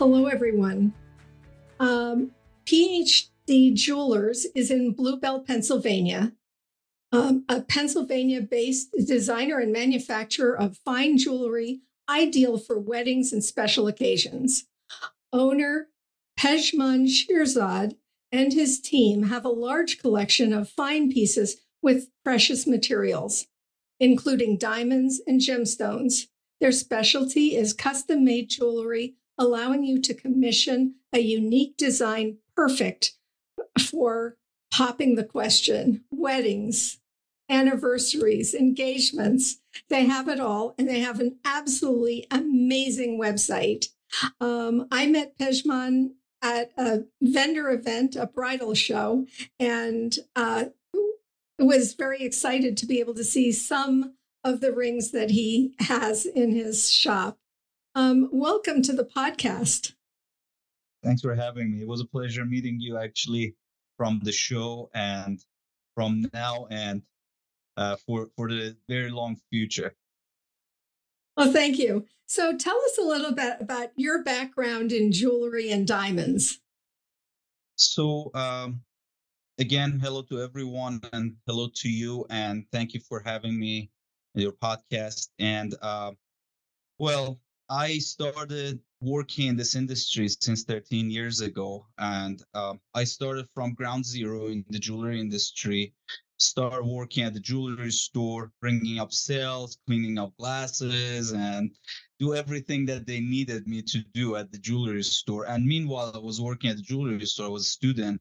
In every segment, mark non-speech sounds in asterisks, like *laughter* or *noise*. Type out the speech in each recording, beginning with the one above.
Hello, everyone. Um, PhD Jewelers is in Blue Bell, Pennsylvania, um, a Pennsylvania based designer and manufacturer of fine jewelry ideal for weddings and special occasions. Owner Pejman Shirzad and his team have a large collection of fine pieces with precious materials, including diamonds and gemstones. Their specialty is custom made jewelry, allowing you to commission a unique design perfect for popping the question, weddings, anniversaries, engagements. They have it all, and they have an absolutely amazing website. Um, I met Pejman at a vendor event, a bridal show, and uh, was very excited to be able to see some of the rings that he has in his shop. Um, welcome to the podcast. Thanks for having me. It was a pleasure meeting you actually from the show and from now and uh, for for the very long future. Well, thank you. So tell us a little bit about your background in jewelry and diamonds. So, um, again, hello to everyone and hello to you. And thank you for having me in your podcast. And, uh, well, I started working in this industry since 13 years ago. And uh, I started from ground zero in the jewelry industry start working at the jewelry store, bringing up sales, cleaning up glasses, and do everything that they needed me to do at the jewelry store. And meanwhile, I was working at the jewelry store. I was a student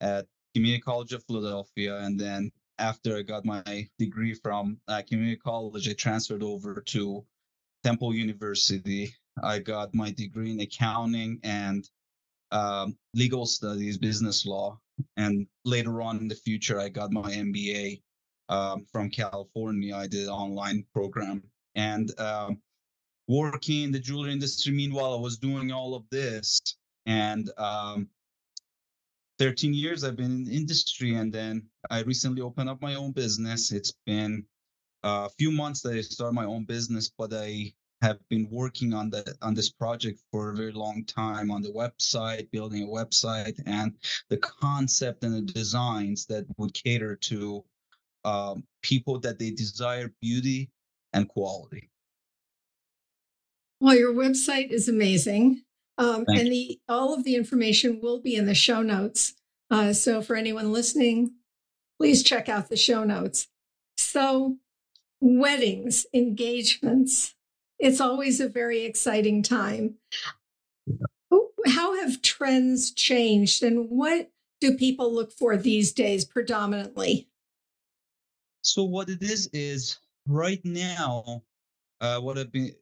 at Community College of Philadelphia, and then after I got my degree from uh, Community College, I transferred over to Temple University. I got my degree in accounting and um, legal studies, business law, and later on in the future, I got my MBA um, from California. I did an online program and um, working in the jewelry industry. Meanwhile, I was doing all of this, and um, 13 years I've been in the industry, and then I recently opened up my own business. It's been a few months that I started my own business, but I have been working on the on this project for a very long time on the website building a website and the concept and the designs that would cater to um, people that they desire beauty and quality. Well your website is amazing um, and the all of the information will be in the show notes. Uh, so for anyone listening please check out the show notes. So weddings engagements it's always a very exciting time. How have trends changed and what do people look for these days predominantly? So, what it is, is right now, uh, what I've been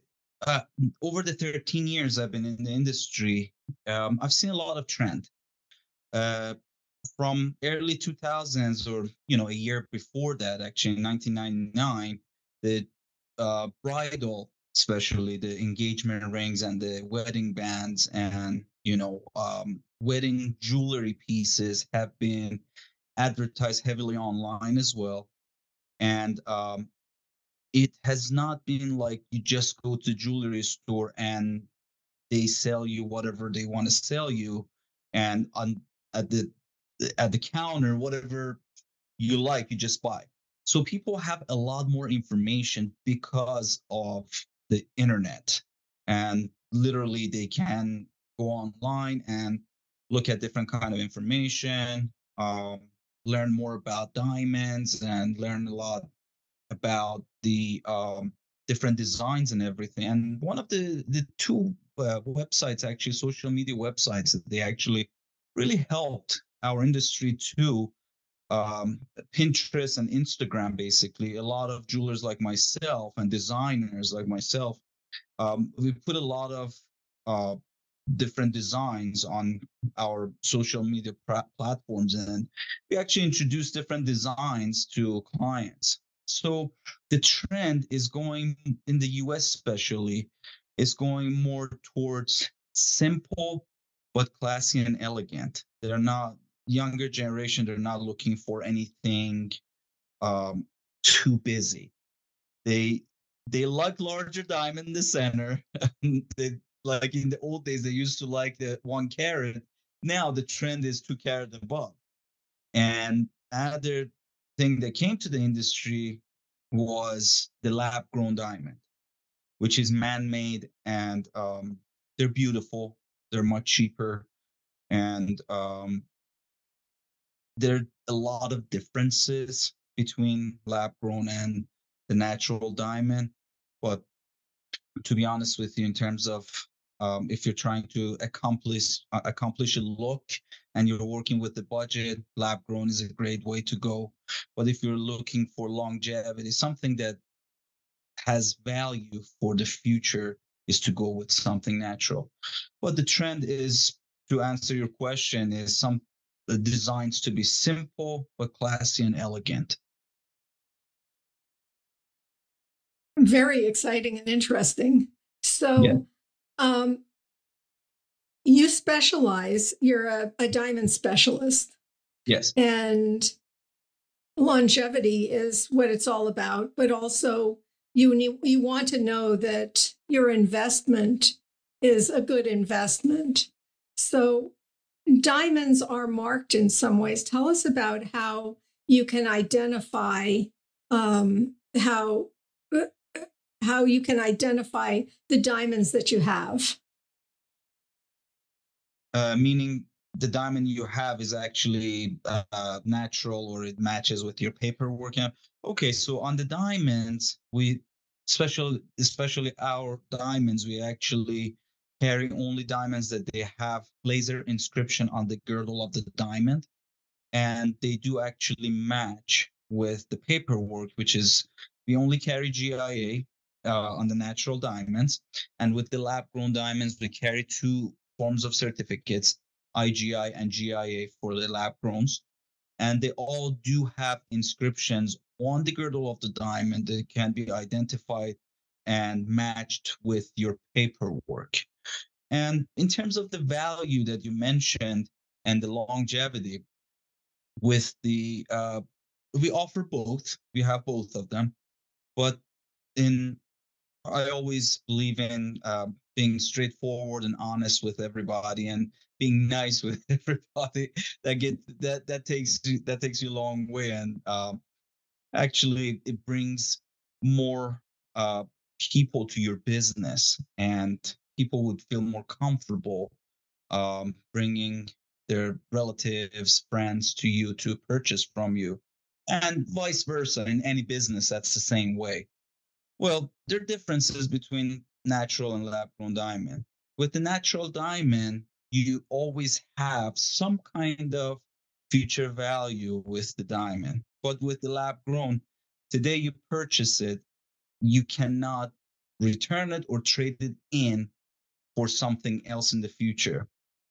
uh, over the 13 years I've been in the industry, um, I've seen a lot of trend. Uh, from early 2000s, or you know, a year before that, actually, in 1999, the uh, bridal especially the engagement rings and the wedding bands and you know um, wedding jewelry pieces have been advertised heavily online as well. And um, it has not been like you just go to jewelry store and they sell you whatever they want to sell you and on at the at the counter whatever you like you just buy so people have a lot more information because of the internet. And literally they can go online and look at different kind of information um, learn more about diamonds and learn a lot about the um, different designs and everything. And one of the the two uh, websites actually social media websites they actually really helped our industry too um, Pinterest and Instagram, basically. A lot of jewelers like myself and designers like myself, um, we put a lot of uh, different designs on our social media platforms, and we actually introduce different designs to clients. So the trend is going in the US, especially, is going more towards simple but classy and elegant. They're not younger generation they're not looking for anything um, too busy. They they like larger diamond in the center. *laughs* They like in the old days they used to like the one carat. Now the trend is two carat above. And another thing that came to the industry was the lab grown diamond which is man-made and um, they're beautiful. They're much cheaper. And um, there are a lot of differences between lab grown and the natural diamond. But to be honest with you, in terms of um, if you're trying to accomplish uh, accomplish a look and you're working with the budget, lab grown is a great way to go. But if you're looking for longevity, something that has value for the future is to go with something natural. But the trend is to answer your question is some the designs to be simple but classy and elegant. Very exciting and interesting. So, yeah. um, you specialize, you're a, a diamond specialist. Yes. And longevity is what it's all about, but also you you want to know that your investment is a good investment. So diamonds are marked in some ways. Tell us about how you can identify um, how uh, how you can identify the diamonds that you have. Uh, meaning the diamond you have is actually uh, natural or it matches with your paperwork. Okay, so on the diamonds, we special especially our diamonds, we actually carry only diamonds that they have laser inscription on the girdle of the diamond. And they do actually match with the paperwork, which is we only carry GIA uh, on the natural diamonds. And with the lab grown diamonds, we carry two forms of certificates IGI and GIA for the lab growns. And they all do have inscriptions on the girdle of the diamond that can be identified and matched with your paperwork. And in terms of the value that you mentioned and the longevity, with the uh, we offer both. We have both of them, but in I always believe in uh, being straightforward and honest with everybody and being *laughs* nice with *laughs* everybody. That get that that takes that takes you a long way, and um, actually it brings more uh, people to your business and people would feel more comfortable um, bringing their relatives, friends to you to purchase from you, and vice versa. In any business, that's the same way. Well, there are differences between natural and lab grown diamond. With the natural diamond, you always have some kind of future value with the diamond. But with the lab grown, today you purchase it, you cannot return it or trade it in for something else in the future.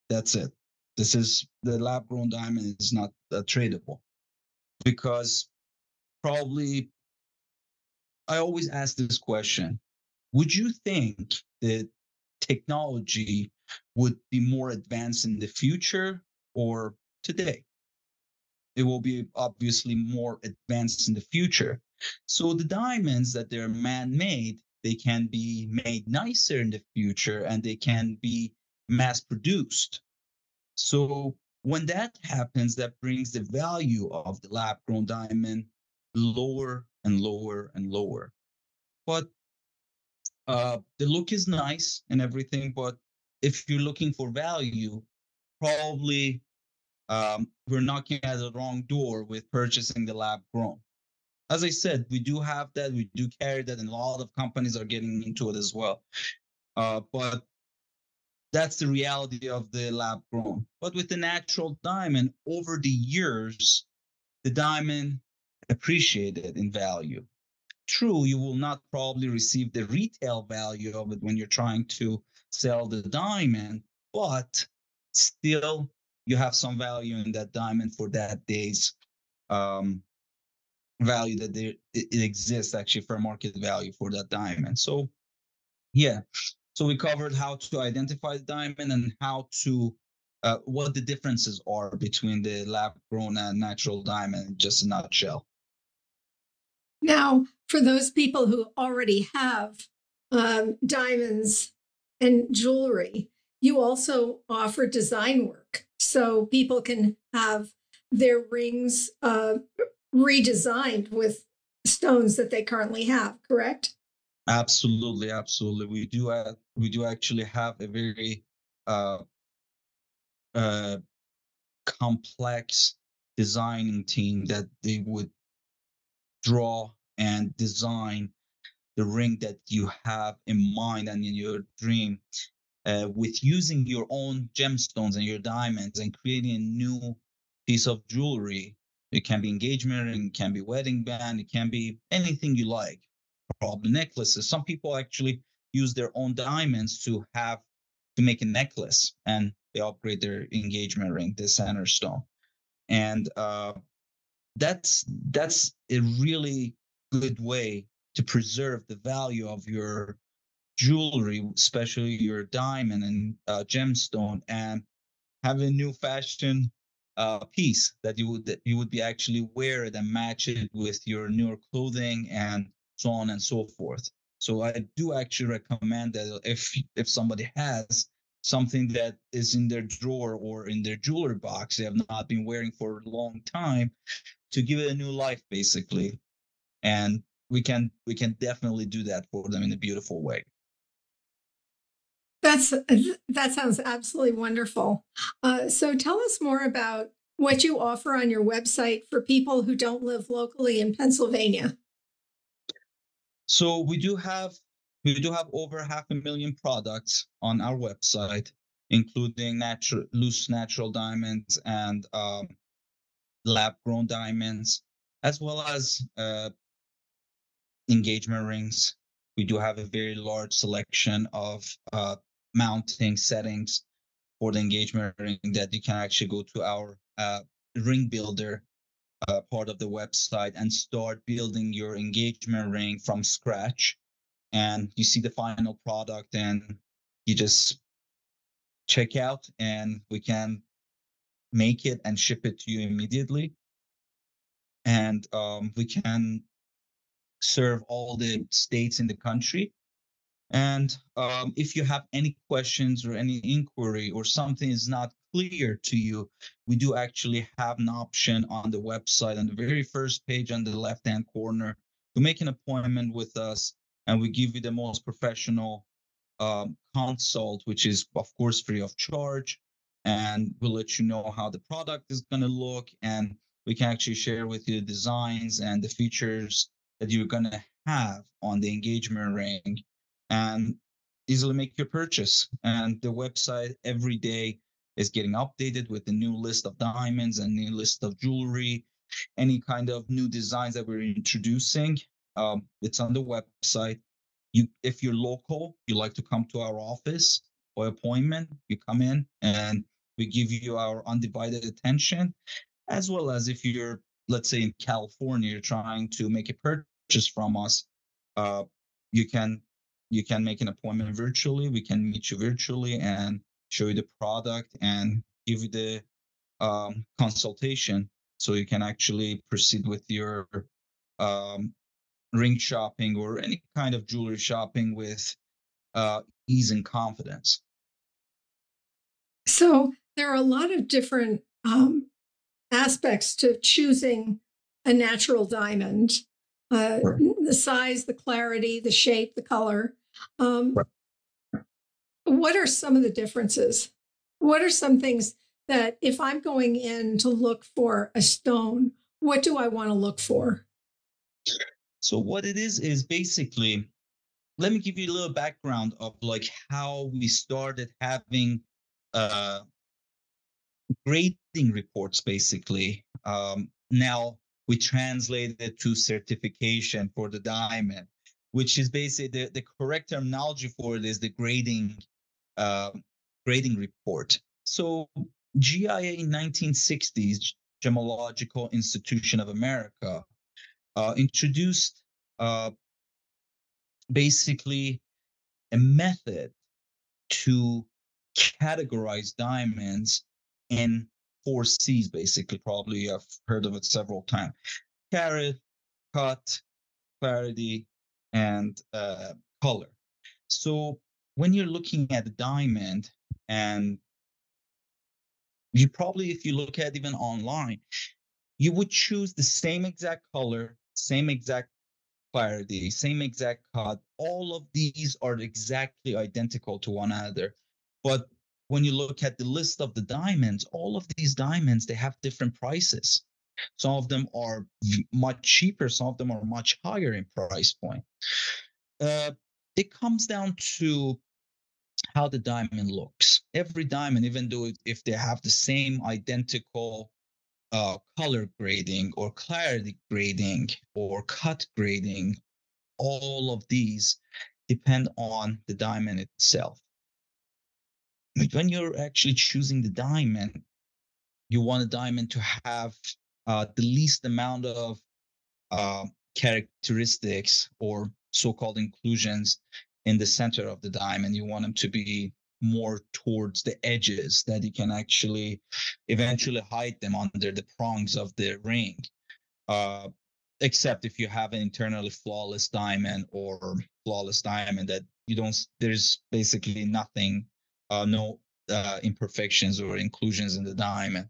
That's it. This is the lab grown diamond is not uh, tradable because probably I always ask this question Would you think that technology would be more advanced in the future or today? It will be obviously more advanced in the future. So the diamonds that they're man made, they can be made nicer in the future and they can be mass produced. So when that happens, that brings the value of the lab grown diamond lower and lower and lower. But uh, the look is nice and everything, but if you're looking for value, probably um, we're knocking at the wrong door with purchasing the lab grown. As I said, we do have that, we do carry that, and a lot of companies are getting into it as well. Uh, but that's the reality of the lab grown. But with the natural diamond, over the years, the diamond appreciated in value. True, you will not probably receive the retail value of it when you're trying to sell the diamond, but still you have some value in that diamond for that day's um, value that there it, exists actually for market value for that diamond. So yeah, so we covered how to identify the diamond and how to uh, what the differences are between the lab grown and natural diamond, just a nutshell. Now, for those people who already have um, diamonds and jewelry, you also offer design work. So people can have their rings uh, redesigned with stones that they currently have, correct? Absolutely, absolutely. We do uh, we do actually have a very uh, uh, complex designing team that they would draw and design the ring that you have in mind and in your dream uh, with using your own gemstones and your diamonds and creating a new piece of jewelry it can be engagement ring it can be wedding band it can be anything you like. Probably necklaces. Some people actually use their own diamonds to have to make a necklace and they upgrade their engagement ring the center stone. And uh, that's that's a really good way to preserve the value of your jewelry, especially your diamond and uh, gemstone, and have a new fashion uh, piece that you would that you would be actually wear it and match it with your newer clothing and so on and so forth. So I do actually recommend that if if somebody has something that is in their drawer or in their jewelry box they have not been wearing for a long time to give it a new life basically and we can we can definitely do that for them in a beautiful way that's that sounds absolutely wonderful uh, so tell us more about what you offer on your website for people who don't live locally in pennsylvania so we do have we do have over half a million products on our website including natural loose natural diamonds and um, lab grown diamonds, as well as uh, engagement rings. We do have a very large selection of uh, mounting settings for the engagement ring that you can actually go to our uh, ring builder uh, part of the website and start building your engagement ring from scratch. And you see the final product and you just check out and we can make it and ship it to you immediately. And um, we can serve all the states in the country. And um, if you have any questions or any inquiry or something is not clear to you, we do actually have an option on the website on the very first page on the left hand corner to make an appointment with us. And we give you the most professional um, consult, which is, of course, free of charge and we'll let you know how the product is going to look and we can actually share with you the designs and the features that you're going to have on the engagement ring and easily make your purchase. And the website every day is getting updated with the new list of diamonds and new list of jewelry any kind of new designs that we're introducing um, it's on the website. You if you're local you like to come to our office or appointment you come in and we give you our undivided attention, as well as if you're, let's say, in California, you're trying to make a purchase from us, uh, you can you can make an appointment virtually. We can meet you virtually and show you the product and give you the um, consultation, so you can actually proceed with your um, ring shopping or any kind of jewelry shopping with uh, ease and confidence. So there are a lot of different um, aspects to choosing a natural diamond uh, sure. the size, the clarity, the shape, the color. Um, what are some of the differences? What are some things that if I'm going in to look for a stone, what do I want to look for? So what it is is basically let me give you a little background of like how we started having uh grading reports basically. Um now we translated it to certification for the diamond, which is basically the, the correct terminology for it is the grading uh, grading report. So GIA in 1960s, Gemological Institution of America, uh, introduced uh, basically a method to categorize diamonds in four C's, basically. Probably I've heard of it several times carat, cut, clarity, and uh, color. So when you're looking at a diamond and you probably if you look at even online you would choose the same exact color same exact clarity same exact cut. All of these are exactly identical to one another. But when you look at the list of the diamonds all of these diamonds they have different prices some of them are much cheaper some of them are much higher in price point uh, it comes down to how the diamond looks. Every diamond, even though if they have the same identical uh, color grading or clarity grading or cut grading, all of these depend on the diamond itself. When you're actually choosing the diamond, you want a diamond to have uh, the least amount of uh, characteristics or so-called inclusions in the center of the diamond. You want them to be more towards the edges that you can actually eventually hide them under the prongs of the ring. Uh, except if you have an internally flawless diamond or flawless diamond that you don't there's basically nothing uh, no uh, imperfections or inclusions in the diamond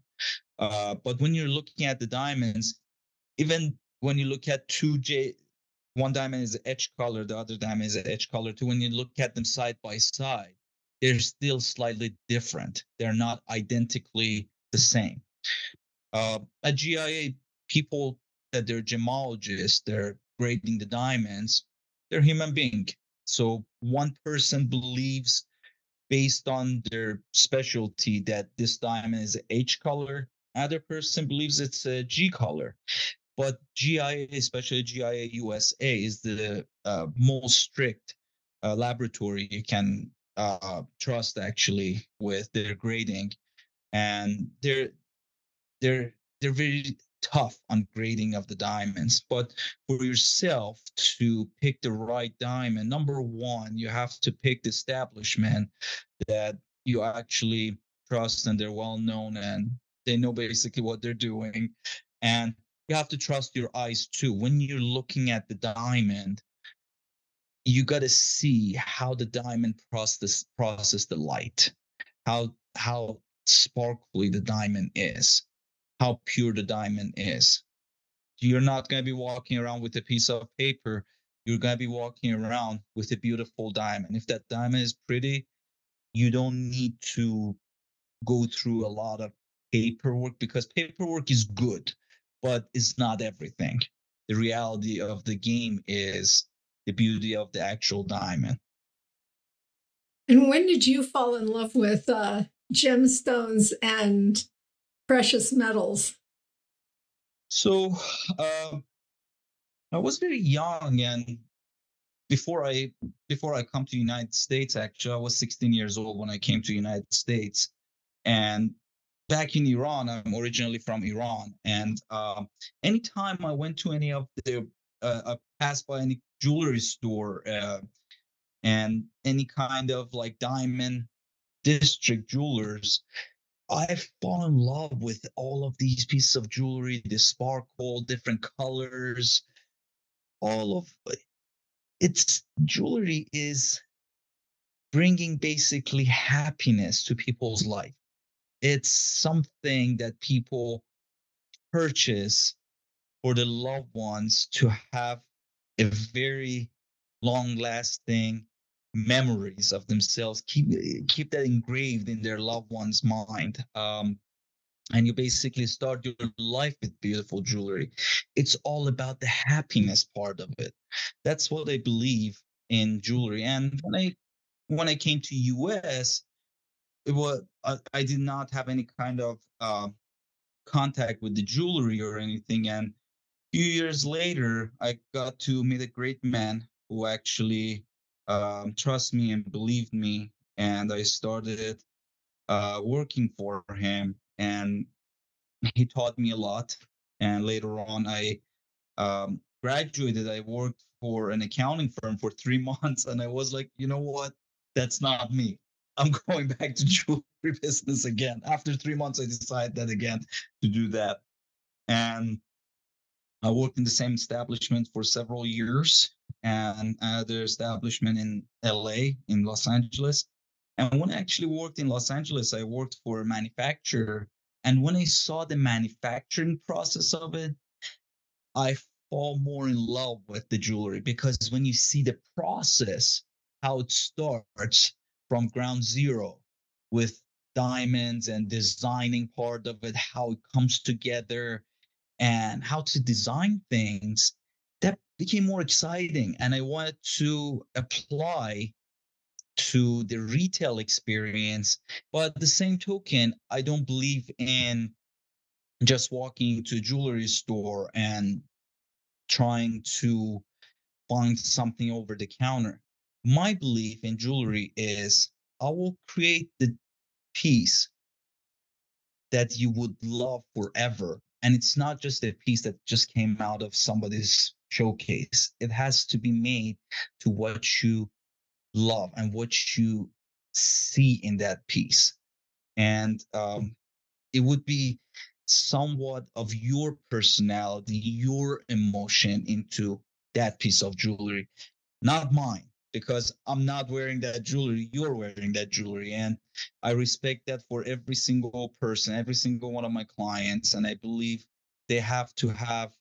uh, but when you're looking at the diamonds even when you look at 2j one diamond is H color, the other diamond is H color too. When you look at them side by side, they're still slightly different. They're not identically the same. Uh, at GIA, people that they're gemologists, they're grading the diamonds, they're human being. So one person believes based on their specialty that this diamond is H color. Other person believes it's a G color. But GIA, especially GIA USA, is the uh, most strict uh, laboratory you can uh, trust actually with their grading, and they're they're they're very tough on grading of the diamonds. But for yourself to pick the right diamond, number one, you have to pick the establishment that you actually trust and they're well known and they know basically what they're doing. And you have to trust your eyes too. When you're looking at the diamond, you got to see how the diamond process process the light, how how sparkly the diamond is, how pure the diamond is. You're not going to be walking around with a piece of paper. You're going to be walking around with a beautiful diamond. If that diamond is pretty, you don't need to go through a lot of paperwork because paperwork is good but it's not everything. The reality of the game is the beauty of the actual diamond. And when did you fall in love with uh, gemstones and precious metals? So uh, I was very young, and before I before I come to United States, actually, I was 16 years old when I came to United States, and back in Iran. I'm originally from Iran, and uh, anytime I went to any of the, uh, I passed by any jewelry store uh, and any kind of like diamond district jewelers, I fall in love with all of these pieces of jewelry, the sparkle, different colors, all of it. it's jewelry is bringing basically happiness to people's life it's something that people purchase for the loved ones to have a very long lasting memories of themselves keep keep that engraved in their loved one's mind um, and you basically start your life with beautiful jewelry. It's all about the happiness part of it. That's what i believe in jewelry and when i when i came to us it was I, I did not have any kind of uh, contact with the jewelry or anything and a few years later i got to meet a great man who actually um, trust me and believed me and i started uh, working for him and he taught me a lot and later on i um, graduated. I worked for an accounting firm for three *laughs* months and i was like you know what? That's not me. I'm *laughs* going back to jewelry *laughs* business again. After three months i decided that again to do that and i worked in the same establishment for several years and another establishment in la in los angeles. And when i actually worked in los angeles i worked for a manufacturer. And when I saw the manufacturing process of it, I fall more in love with the jewelry because when you see the process, how it starts from ground zero with diamonds and designing part of it, how it comes together and how to design things, that became more exciting. And I wanted to apply to the retail experience. But at the same token, I don't believe in just walking to a jewelry store and trying to find something over the counter. My belief in jewelry is I will create the piece that you would love forever. And it's not just a piece that just came out of somebody's showcase. It has to be made to what you love and what you see in that piece. And um, it would be somewhat of your personality, your emotion into that piece of jewelry, not mine, because I'm not wearing that jewelry. You're wearing that jewelry. And I respect that for every single person, every single one of my clients. And I believe they have to have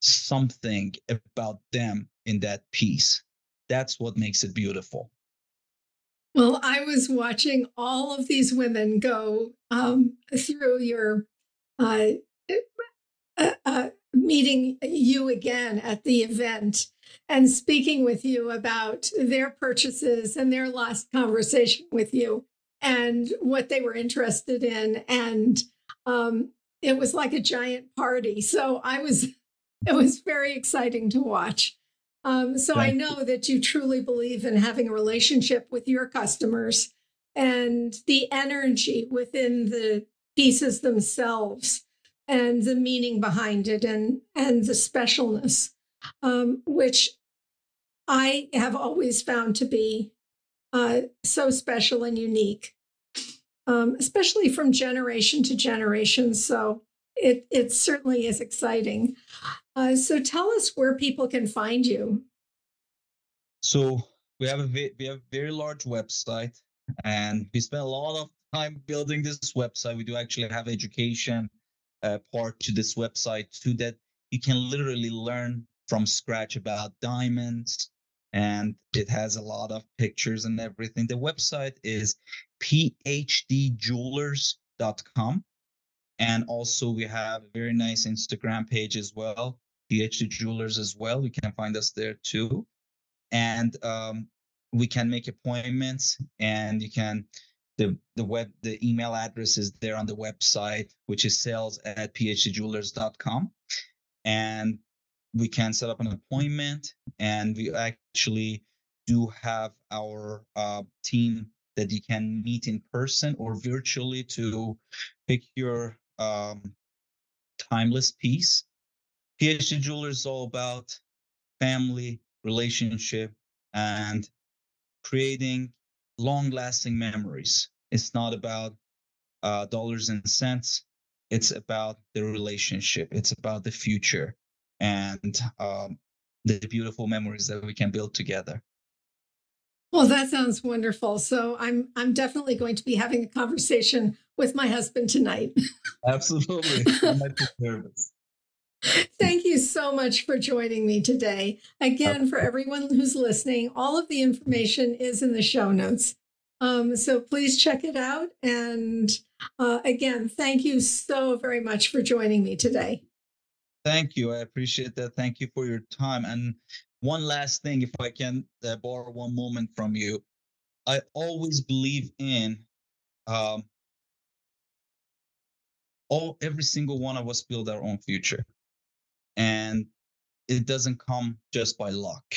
something about them in that piece that's what makes it beautiful. Well, I was watching all of these women go um, through your uh, uh, uh, meeting you again at the event and speaking with you about their purchases and their last conversation with you and what they were interested in. And um, it was like a giant party. So I was, it was very exciting to watch. Um, so Thank I know you. that you truly believe in having a relationship with your customers and the energy within the pieces themselves and the meaning behind it and and the specialness, um, which I have always found to be uh, so special and unique, um, especially from generation to generation. So it it certainly is exciting. Uh, so tell us where people can find you. So we have a we have a very large website, and we spent a lot of time building this website. We do actually have education uh, part to this website, too that you can literally learn from scratch about diamonds, and it has a lot of pictures and everything. The website is phdjewelers.com. And also, we have a very nice Instagram page as well, PhD Jewelers as well. You can find us there too. And um, we can make appointments and you can the the web the email address is there on the website which is sales at phdjewelers.com and we can set up an appointment and we actually do have our uh, team that you can meet in person or virtually to pick your um, timeless piece. PhD Jeweler is all about family, relationship, and creating long lasting memories. It's not about uh, dollars and cents. It's about the relationship. It's about the future and um, the beautiful memories that we can build together. Well, that sounds wonderful. So I'm I'm definitely going to be having a conversation with my husband tonight. *laughs* Absolutely. Thank you so much for joining me today. Again, for everyone who's listening, all of the information is in the show notes. Um, so please check it out. And uh, again, thank you so very much for joining me today. Thank you. I appreciate that. Thank you for your time. And one last thing, if I can uh, borrow one moment from you, I always believe in um, all every single one of us build our own future, and it doesn't come just by luck.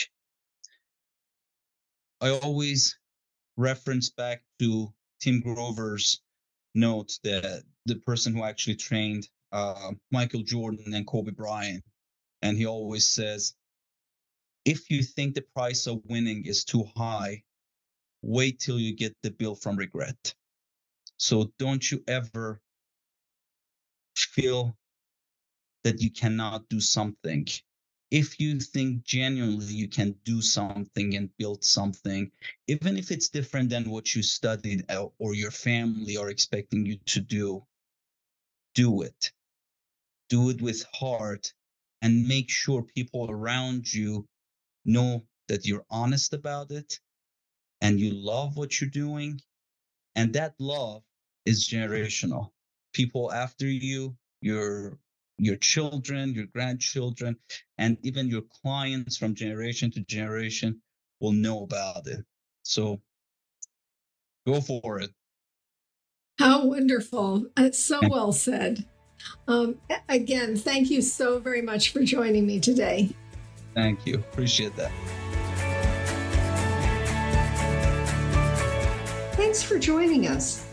I always reference back to Tim Grover's note that the person who actually trained uh, Michael Jordan and Kobe Bryant, and he always says, if you think the price of winning is too high, wait till you get the bill from regret. So don't you ever feel that you cannot do something. If you think genuinely you can do something and build something, even if it's different than what you studied or your family are expecting you to do, do it. Do it with heart and make sure people around you know that you're honest about it and you love what you're doing. And that love is generational. People after you, your your children, your grandchildren, and even your clients from generation to generation will know about it. So go for it. How wonderful. That's so well said. Um, again, thank you so very much for joining me today. Thank you. Appreciate that. Thanks for joining us.